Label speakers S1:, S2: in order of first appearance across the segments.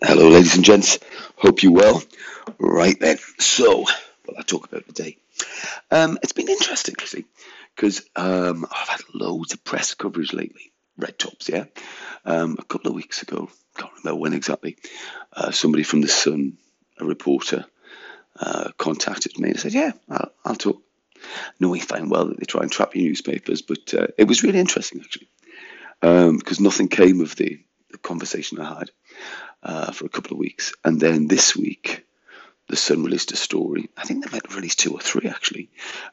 S1: Hello, ladies and gents. Hope you well. Right then. So, what I talk about today. Um, it's been interesting, you see, because um, I've had loads of press coverage lately. Red tops, yeah. Um, a couple of weeks ago, can't remember when exactly. Uh, somebody from the Sun, a reporter, uh, contacted me and said, "Yeah, I'll, I'll talk." Knowing fine well that they try and trap your newspapers, but uh, it was really interesting actually, because um, nothing came of the, the conversation I had uh, for a couple of weeks. And then this week, the Sun released a story. I think they might have released two or three actually.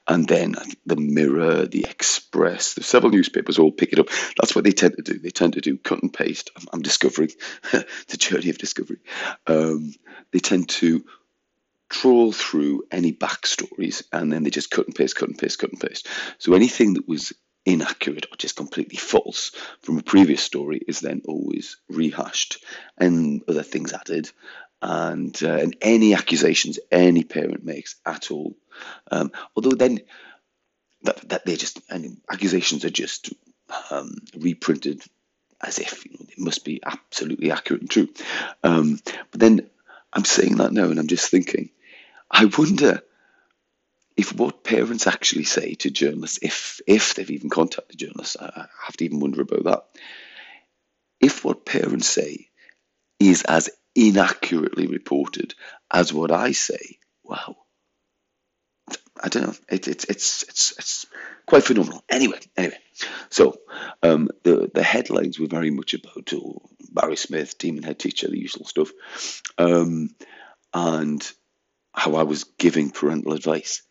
S1: And then the Mirror, the Express, the several newspapers all pick it up. That's what they tend to do. They tend to do cut and paste. I'm, I'm discovering the journey of discovery. Um, they tend to trawl through any backstories and then they just cut and paste, cut and paste, cut and paste. So anything that was inaccurate or just completely false from a previous story is then always rehashed and other things added. And, uh, and any accusations any parent makes at all, um, although then that, that they just and accusations are just um, reprinted as if you know, it must be absolutely accurate and true. Um, but then I'm saying that now, and I'm just thinking, I wonder if what parents actually say to journalists, if if they've even contacted journalists, I have to even wonder about that. If what parents say is as inaccurately reported as what I say, wow, I don't know. It, it, it's it's it's quite phenomenal. Anyway, anyway. So um, the the headlines were very much about oh, Barry Smith, demon head teacher, the usual stuff, um, and how I was giving parental advice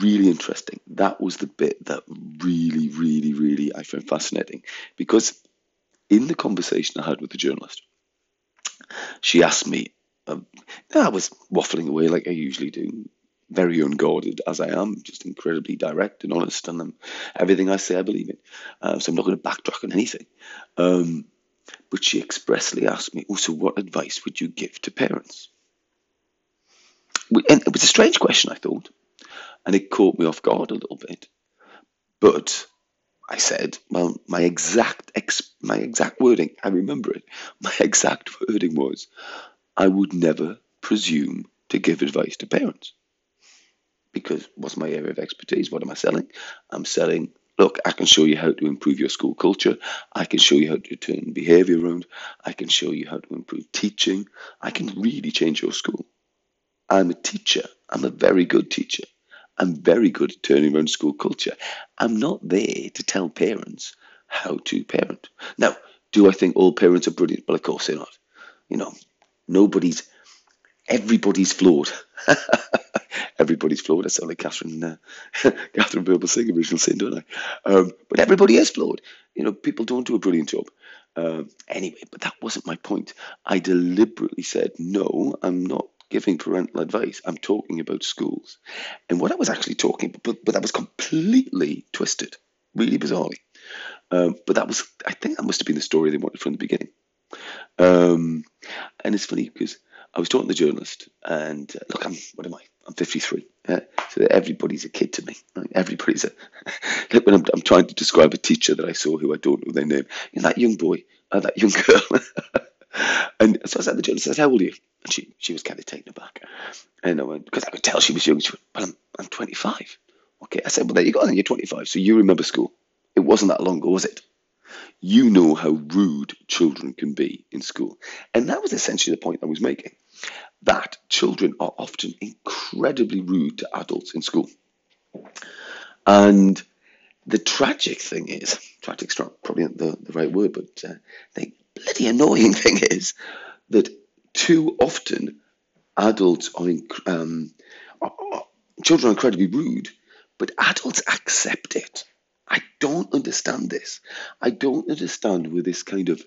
S1: really interesting. That was the bit that really, really, really I found fascinating because in the conversation I had with the journalist, she asked me, um, I was waffling away like I usually do, very unguarded as I am, just incredibly direct and honest, and um, everything I say I believe in. Uh, so I'm not going to backtrack on anything. Um, but she expressly asked me, "Oh, so what advice would you give to parents?" And it was a strange question, I thought, and it caught me off guard a little bit. But I said, well, my exact ex- my exact wording, I remember it. My exact wording was, I would never presume to give advice to parents. Because what's my area of expertise? What am I selling? I'm selling, look, I can show you how to improve your school culture. I can show you how to turn behavior around. I can show you how to improve teaching. I can really change your school. I'm a teacher. I'm a very good teacher. I'm very good at turning around school culture. I'm not there to tell parents how to parent. Now, do I think all parents are brilliant? Well, of course they're not. You know, nobody's, everybody's flawed. everybody's flawed. I sound like Katharine, uh, Katharine Birbalsingh original sin, don't I? Um, but everybody is flawed. You know, people don't do a brilliant job. Um, anyway, but that wasn't my point. I deliberately said, no, I'm not giving parental advice. I'm talking about schools. And what I was actually talking about, but, but that was completely twisted, really bizarrely. Um, but that was, I think that must have been the story they wanted from the beginning. Um, and it's funny because I was talking to the journalist, and uh, look, I'm what am I? I'm 53. Yeah? So everybody's a kid to me. Right? Everybody's a. look, when I'm, I'm, trying to describe a teacher that I saw who I don't know their name, know, that young boy, uh, that young girl. And so I said to the journalist, I said, "How old are you?" And she, she was kind of taken aback. And I went, because I could tell she was young. She went, but I'm, I'm 25. Okay. I said, well, there you go. Then you're 25. So you remember school. It wasn't that long ago, was it? You know how rude children can be in school. And that was essentially the point I was making that children are often incredibly rude to adults in school. And the tragic thing is, tragic's not probably the, the right word, but uh, the bloody annoying thing is that too often adults are, um, are, children are incredibly rude, but adults accept it. I don't understand this. I don't understand with this kind of.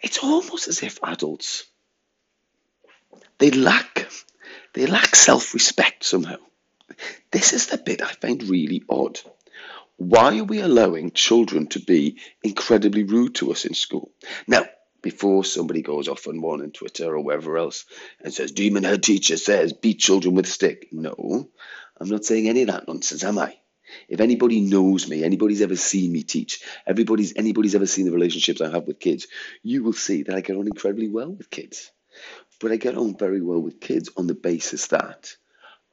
S1: It's almost as if adults they lack they lack self-respect somehow. This is the bit I find really odd. Why are we allowing children to be incredibly rude to us in school? Now, before somebody goes off on one on Twitter or wherever else and says, Demon Head Teacher says, beat children with a stick. No, I'm not saying any of that nonsense, am I? If anybody knows me, anybody's ever seen me teach, everybody's anybody's ever seen the relationships I have with kids, you will see that I get on incredibly well with kids. But I get on very well with kids on the basis that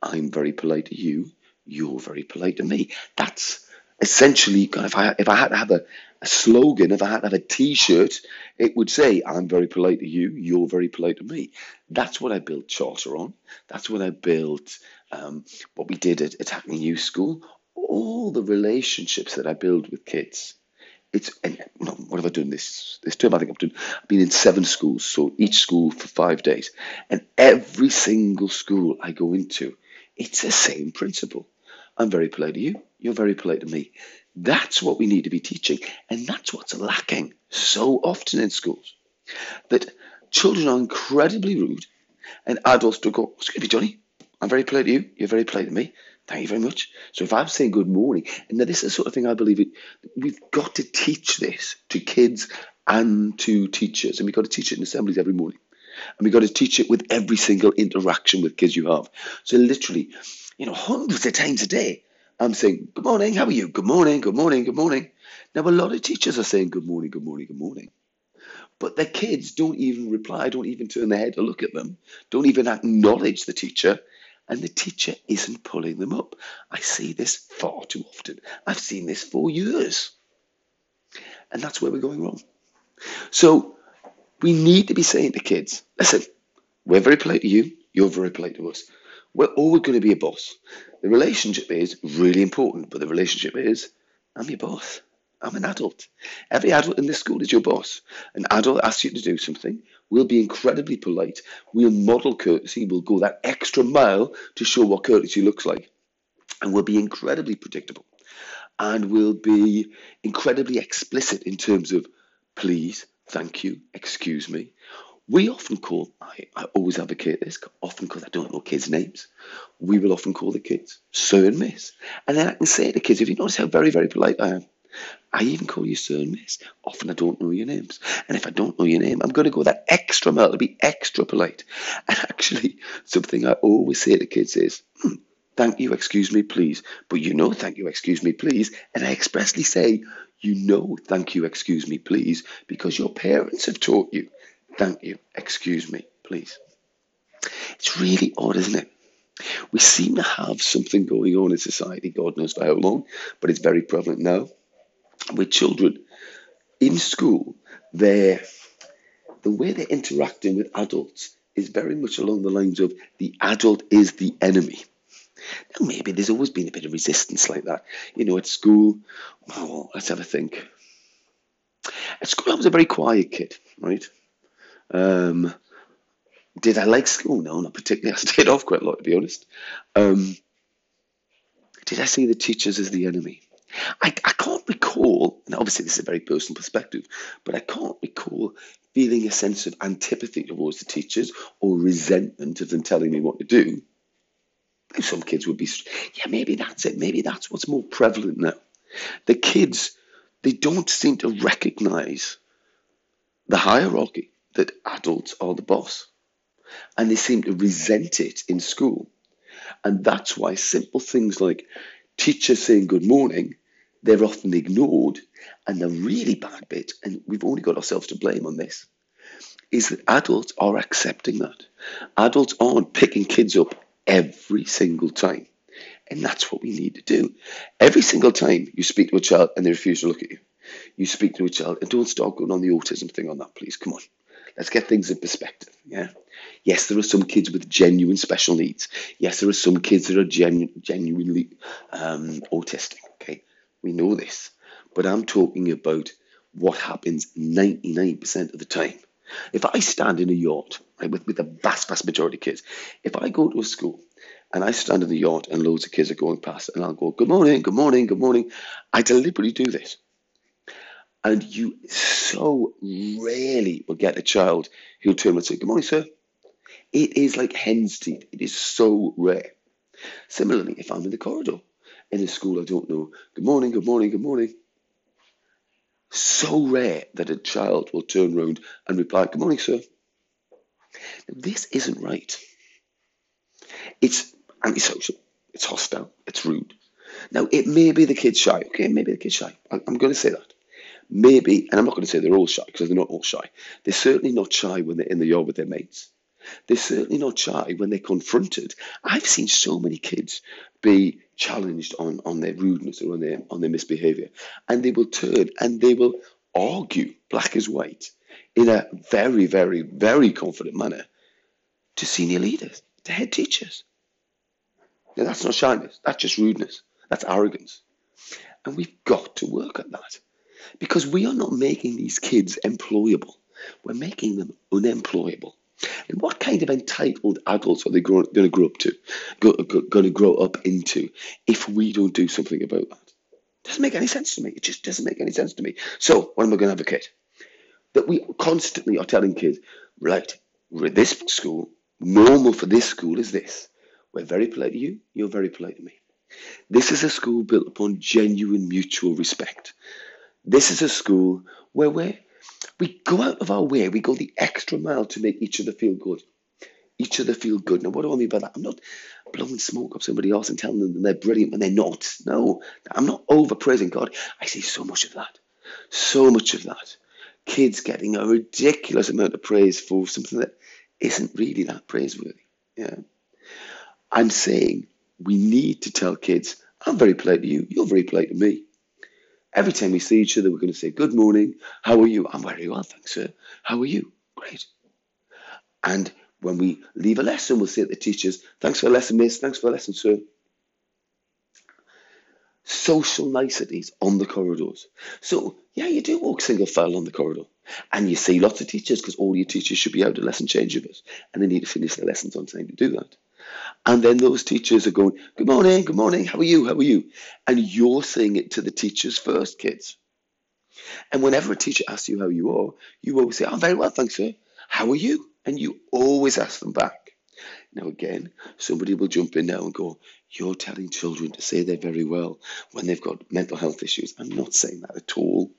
S1: I'm very polite to you, you're very polite to me. That's essentially if I if I had to have a, a slogan, if I had to have a T-shirt, it would say, "I'm very polite to you, you're very polite to me." That's what I built Charter on. That's what I built. Um, what we did at, at Hackney Youth School. All the relationships that I build with kids. It's and what have I done this this term? I think I've done. I've been in seven schools, so each school for five days, and every single school I go into, it's the same principle. I'm very polite to you. You're very polite to me. That's what we need to be teaching. And that's what's lacking so often in schools. That children are incredibly rude and adults do go, excuse me, Johnny, I'm very polite to you. You're very polite to me. Thank you very much. So if I'm saying good morning, and now this is the sort of thing I believe it, we've got to teach this to kids and to teachers, and we've got to teach it in assemblies every morning. And we've got to teach it with every single interaction with kids you have. So literally, you know, hundreds of times a day, I'm saying, Good morning, how are you? Good morning, good morning, good morning. Now, a lot of teachers are saying, Good morning, good morning, good morning. But their kids don't even reply, don't even turn their head to look at them, don't even acknowledge the teacher, and the teacher isn't pulling them up. I see this far too often. I've seen this for years. And that's where we're going wrong. So we need to be saying to kids, listen, we're very polite to you, you're very polite to us. We're always going to be a boss. The relationship is really important, but the relationship is I'm your boss. I'm an adult. Every adult in this school is your boss. An adult asks you to do something. We'll be incredibly polite. We'll model courtesy. We'll go that extra mile to show what courtesy looks like. And we'll be incredibly predictable. And we'll be incredibly explicit in terms of please, thank you, excuse me. We often call, I, I always advocate this, often because I don't know kids' names, we will often call the kids Sir and Miss. And then I can say to kids, if you notice how very, very polite I am, I even call you Sir and Miss. Often I don't know your names. And if I don't know your name, I'm going to go that extra mile to be extra polite. And actually, something I always say to kids is, hmm, thank you, excuse me, please. But you know, thank you, excuse me, please. And I expressly say, you know, thank you, excuse me, please, because your parents have taught you. Thank you, excuse me, please. It's really odd, isn't it? We seem to have something going on in society, God knows for how long, but it's very prevalent now. With children in school, they the way they're interacting with adults is very much along the lines of the adult is the enemy. Now, maybe there's always been a bit of resistance like that. You know, at school, oh, let's have a think. At school, I was a very quiet kid, right? Um, did I like school? No, not particularly. I stayed off quite a lot, to be honest. Um, did I see the teachers as the enemy? I, I can't recall, and obviously this is a very personal perspective, but I can't recall feeling a sense of antipathy towards the teachers or resentment of them telling me what to do. Some kids would be, yeah, maybe that's it. Maybe that's what's more prevalent now. The kids, they don't seem to recognize the hierarchy that adults are the boss. And they seem to resent it in school. And that's why simple things like teachers saying good morning, they're often ignored. And the really bad bit, and we've only got ourselves to blame on this, is that adults are accepting that. Adults aren't picking kids up every single time. And that's what we need to do. Every single time you speak to a child and they refuse to look at you, you speak to a child and don't start going on the autism thing on that, please. Come on. Let's get things in perspective. Yeah. Yes, there are some kids with genuine special needs. Yes, there are some kids that are genu- genuinely um, autistic. Okay, we know this, but I'm talking about what happens 99% of the time. If I stand in a yard right, with, with the vast, vast majority of kids, if I go to a school and I stand in the yard and loads of kids are going past and I'll go, good morning, good morning, good morning, I deliberately do this. And you so rarely will get a child who'll turn and say, Good morning, sir. It is like hen's teeth. It is so rare. Similarly, if I'm in the corridor in a school I don't know, good morning, good morning, good morning. So rare that a child will turn round and reply, Good morning, sir. Now, this isn't right. It's antisocial, it's hostile, it's rude. Now, it may be the kid's shy, okay? Maybe the kid's shy. I'm going to say that. Maybe, and I'm not going to say they're all shy because they're not all shy. They're certainly not shy when they're in the yard with their mates. They're certainly not shy when they're confronted. I've seen so many kids be challenged on, on their rudeness or on their on their misbehavior, and they will turn and they will argue black as white in a very, very, very confident manner to senior leaders, to head teachers. Now that's not shyness, that's just rudeness, that's arrogance. And we've got to work at that. Because we are not making these kids employable. We're making them unemployable. And what kind of entitled adults are they going to grow up to, going to grow up into, if we don't do something about that? Doesn't make any sense to me. It just doesn't make any sense to me. So, what am I going to advocate? That we constantly are telling kids, right, this school, normal for this school is this. We're very polite to you, you're very polite to me. This is a school built upon genuine mutual respect. This is a school where we we go out of our way, we go the extra mile to make each other feel good. Each other feel good. Now, what do I mean by that? I'm not blowing smoke up somebody else and telling them they're brilliant when they're not. No, I'm not overpraising God. I see so much of that. So much of that. Kids getting a ridiculous amount of praise for something that isn't really that praiseworthy. Yeah. I'm saying we need to tell kids, I'm very polite to you, you're very polite to me. Every time we see each other, we're going to say, Good morning. How are you? I'm very well, thanks, sir. How are you? Great. And when we leave a lesson, we'll say to the teachers, Thanks for the lesson, miss. Thanks for the lesson, sir. Social niceties on the corridors. So, yeah, you do walk single file on the corridor. And you see lots of teachers because all your teachers should be out of lesson changeovers and they need to finish their lessons on time to do that. And then those teachers are going, Good morning, good morning, how are you, how are you? And you're saying it to the teachers first, kids. And whenever a teacher asks you how you are, you always say, I'm very well, thanks, sir. How are you? And you always ask them back. Now, again, somebody will jump in now and go, You're telling children to say they're very well when they've got mental health issues. I'm not saying that at all.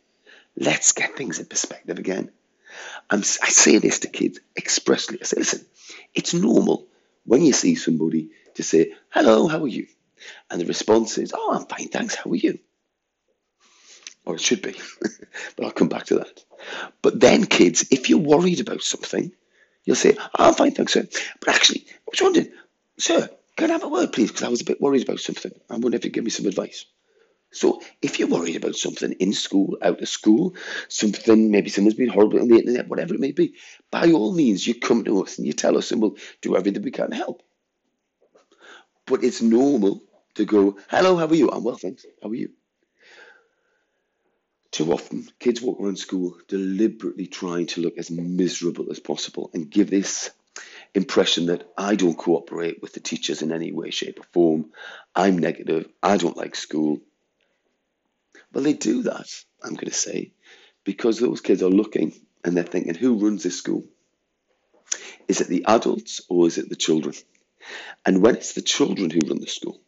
S1: Let's get things in perspective again. I'm, I say this to kids expressly. I say, Listen, it's normal when you see somebody to say, hello, how are you? And the response is, oh, I'm fine, thanks, how are you? Or it should be, but I'll come back to that. But then, kids, if you're worried about something, you'll say, oh, I'm fine, thanks, sir. But actually, I was wondering, sir, can I have a word, please? Because I was a bit worried about something. I wonder if you give me some advice. So if you're worried about something in school, out of school, something, maybe someone's been horrible on the internet, whatever it may be, by all means, you come to us and you tell us and we'll do everything we can to help. But it's normal to go, hello, how are you? I'm well, thanks. How are you? Too often, kids walk around school deliberately trying to look as miserable as possible and give this impression that I don't cooperate with the teachers in any way, shape, or form. I'm negative. I don't like school. Well, they do that, I'm going to say, because those kids are looking and they're thinking, who runs this school? Is it the adults or is it the children? And when it's the children who run the school,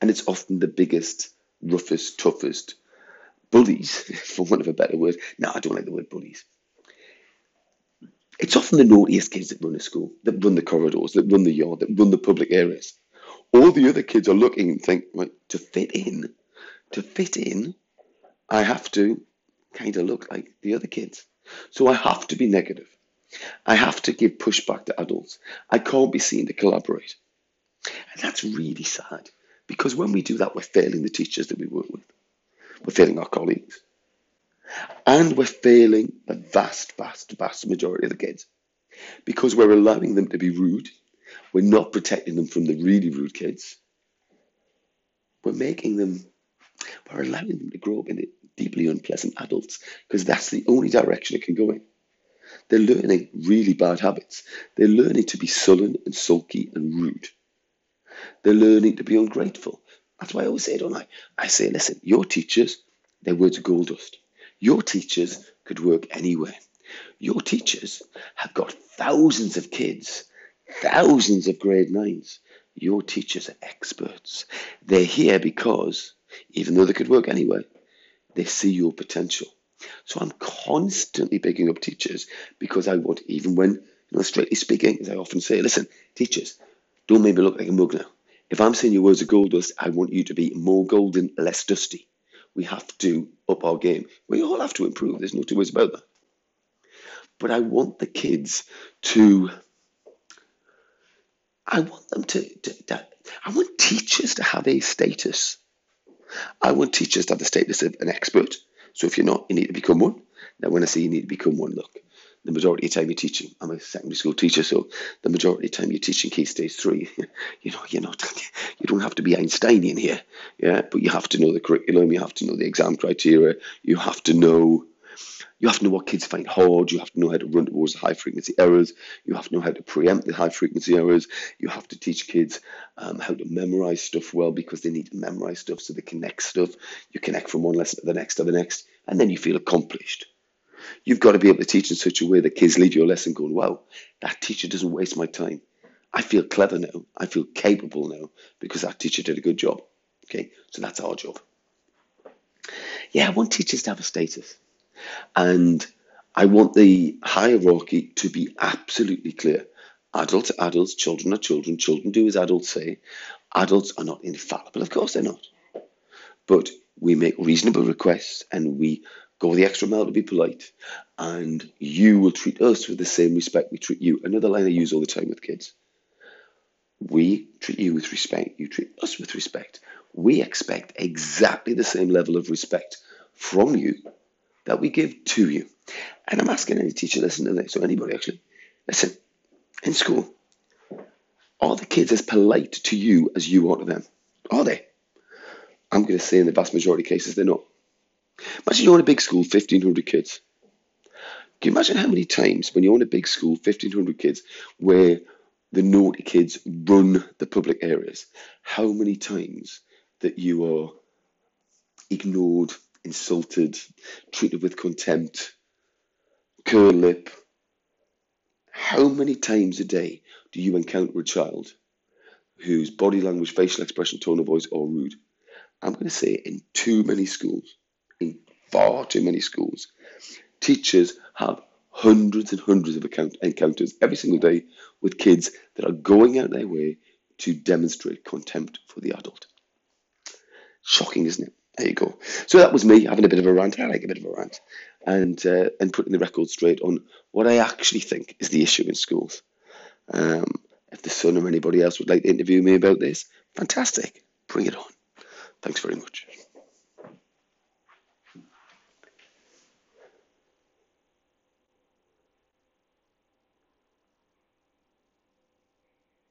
S1: and it's often the biggest, roughest, toughest bullies, for want of a better word. No, I don't like the word bullies. It's often the naughtiest kids that run the school, that run the corridors, that run the yard, that run the public areas. All the other kids are looking and think, right, to fit in, to fit in, I have to kind of look like the other kids. So I have to be negative. I have to give pushback to adults. I can't be seen to collaborate. And that's really sad because when we do that, we're failing the teachers that we work with. We're failing our colleagues. And we're failing the vast, vast, vast majority of the kids because we're allowing them to be rude. We're not protecting them from the really rude kids. We're making them we're allowing them to grow up into deeply unpleasant adults because that's the only direction it can go in. They're learning really bad habits. They're learning to be sullen and sulky and rude. They're learning to be ungrateful. That's why I always say, don't I? I say, listen, your teachers, their words are gold dust. Your teachers could work anywhere. Your teachers have got thousands of kids, thousands of grade nines. Your teachers are experts. They're here because even though they could work anyway. They see your potential. So I'm constantly picking up teachers because I want, even when, you know, strictly speaking, as I often say, listen, teachers, don't make me look like a mug now. If I'm saying your words are gold dust, I want you to be more golden, less dusty. We have to up our game. We all have to improve. There's no two ways about that. But I want the kids to. I want them to, to, to I want teachers to have a status. I want teachers to have the status of an expert. So if you're not, you need to become one. Now, when I say you need to become one, look, the majority of the time you're teaching, I'm a secondary school teacher, so the majority of the time you're teaching key stage three, you know, you're not, you don't have to be Einsteinian here, yeah, but you have to know the curriculum, you have to know the exam criteria, you have to know you have to know what kids find hard. You have to know how to run towards high frequency errors. You have to know how to preempt the high frequency errors. You have to teach kids um, how to memorize stuff well because they need to memorize stuff so they connect stuff. You connect from one lesson to the next to the next, and then you feel accomplished. You've got to be able to teach in such a way that kids leave your lesson going, wow, that teacher doesn't waste my time. I feel clever now. I feel capable now because that teacher did a good job. Okay, so that's our job. Yeah, I want teachers to have a status. And I want the hierarchy to be absolutely clear. Adults are adults, children are children, children do as adults say. Adults are not infallible, of course they're not. But we make reasonable requests and we go the extra mile to be polite. And you will treat us with the same respect we treat you. Another line I use all the time with kids. We treat you with respect, you treat us with respect. We expect exactly the same level of respect from you that we give to you. And I'm asking any teacher, listen to this, or anybody actually, listen, in school, are the kids as polite to you as you are to them? Are they? I'm going to say in the vast majority of cases they're not. Imagine you're in a big school, 1,500 kids. Can you imagine how many times when you're in a big school, 1,500 kids, where the naughty kids run the public areas, how many times that you are ignored, insulted, treated with contempt, curl lip. How many times a day do you encounter a child whose body language, facial expression, tone of voice are rude? I'm going to say in too many schools, in far too many schools, teachers have hundreds and hundreds of encounters every single day with kids that are going out their way to demonstrate contempt for the adult. Shocking, isn't it? There you go. So that was me having a bit of a rant. I like a bit of a rant, and uh, and putting the record straight on what I actually think is the issue in schools. Um, if the Sun or anybody else would like to interview me about this, fantastic. Bring it on. Thanks very much.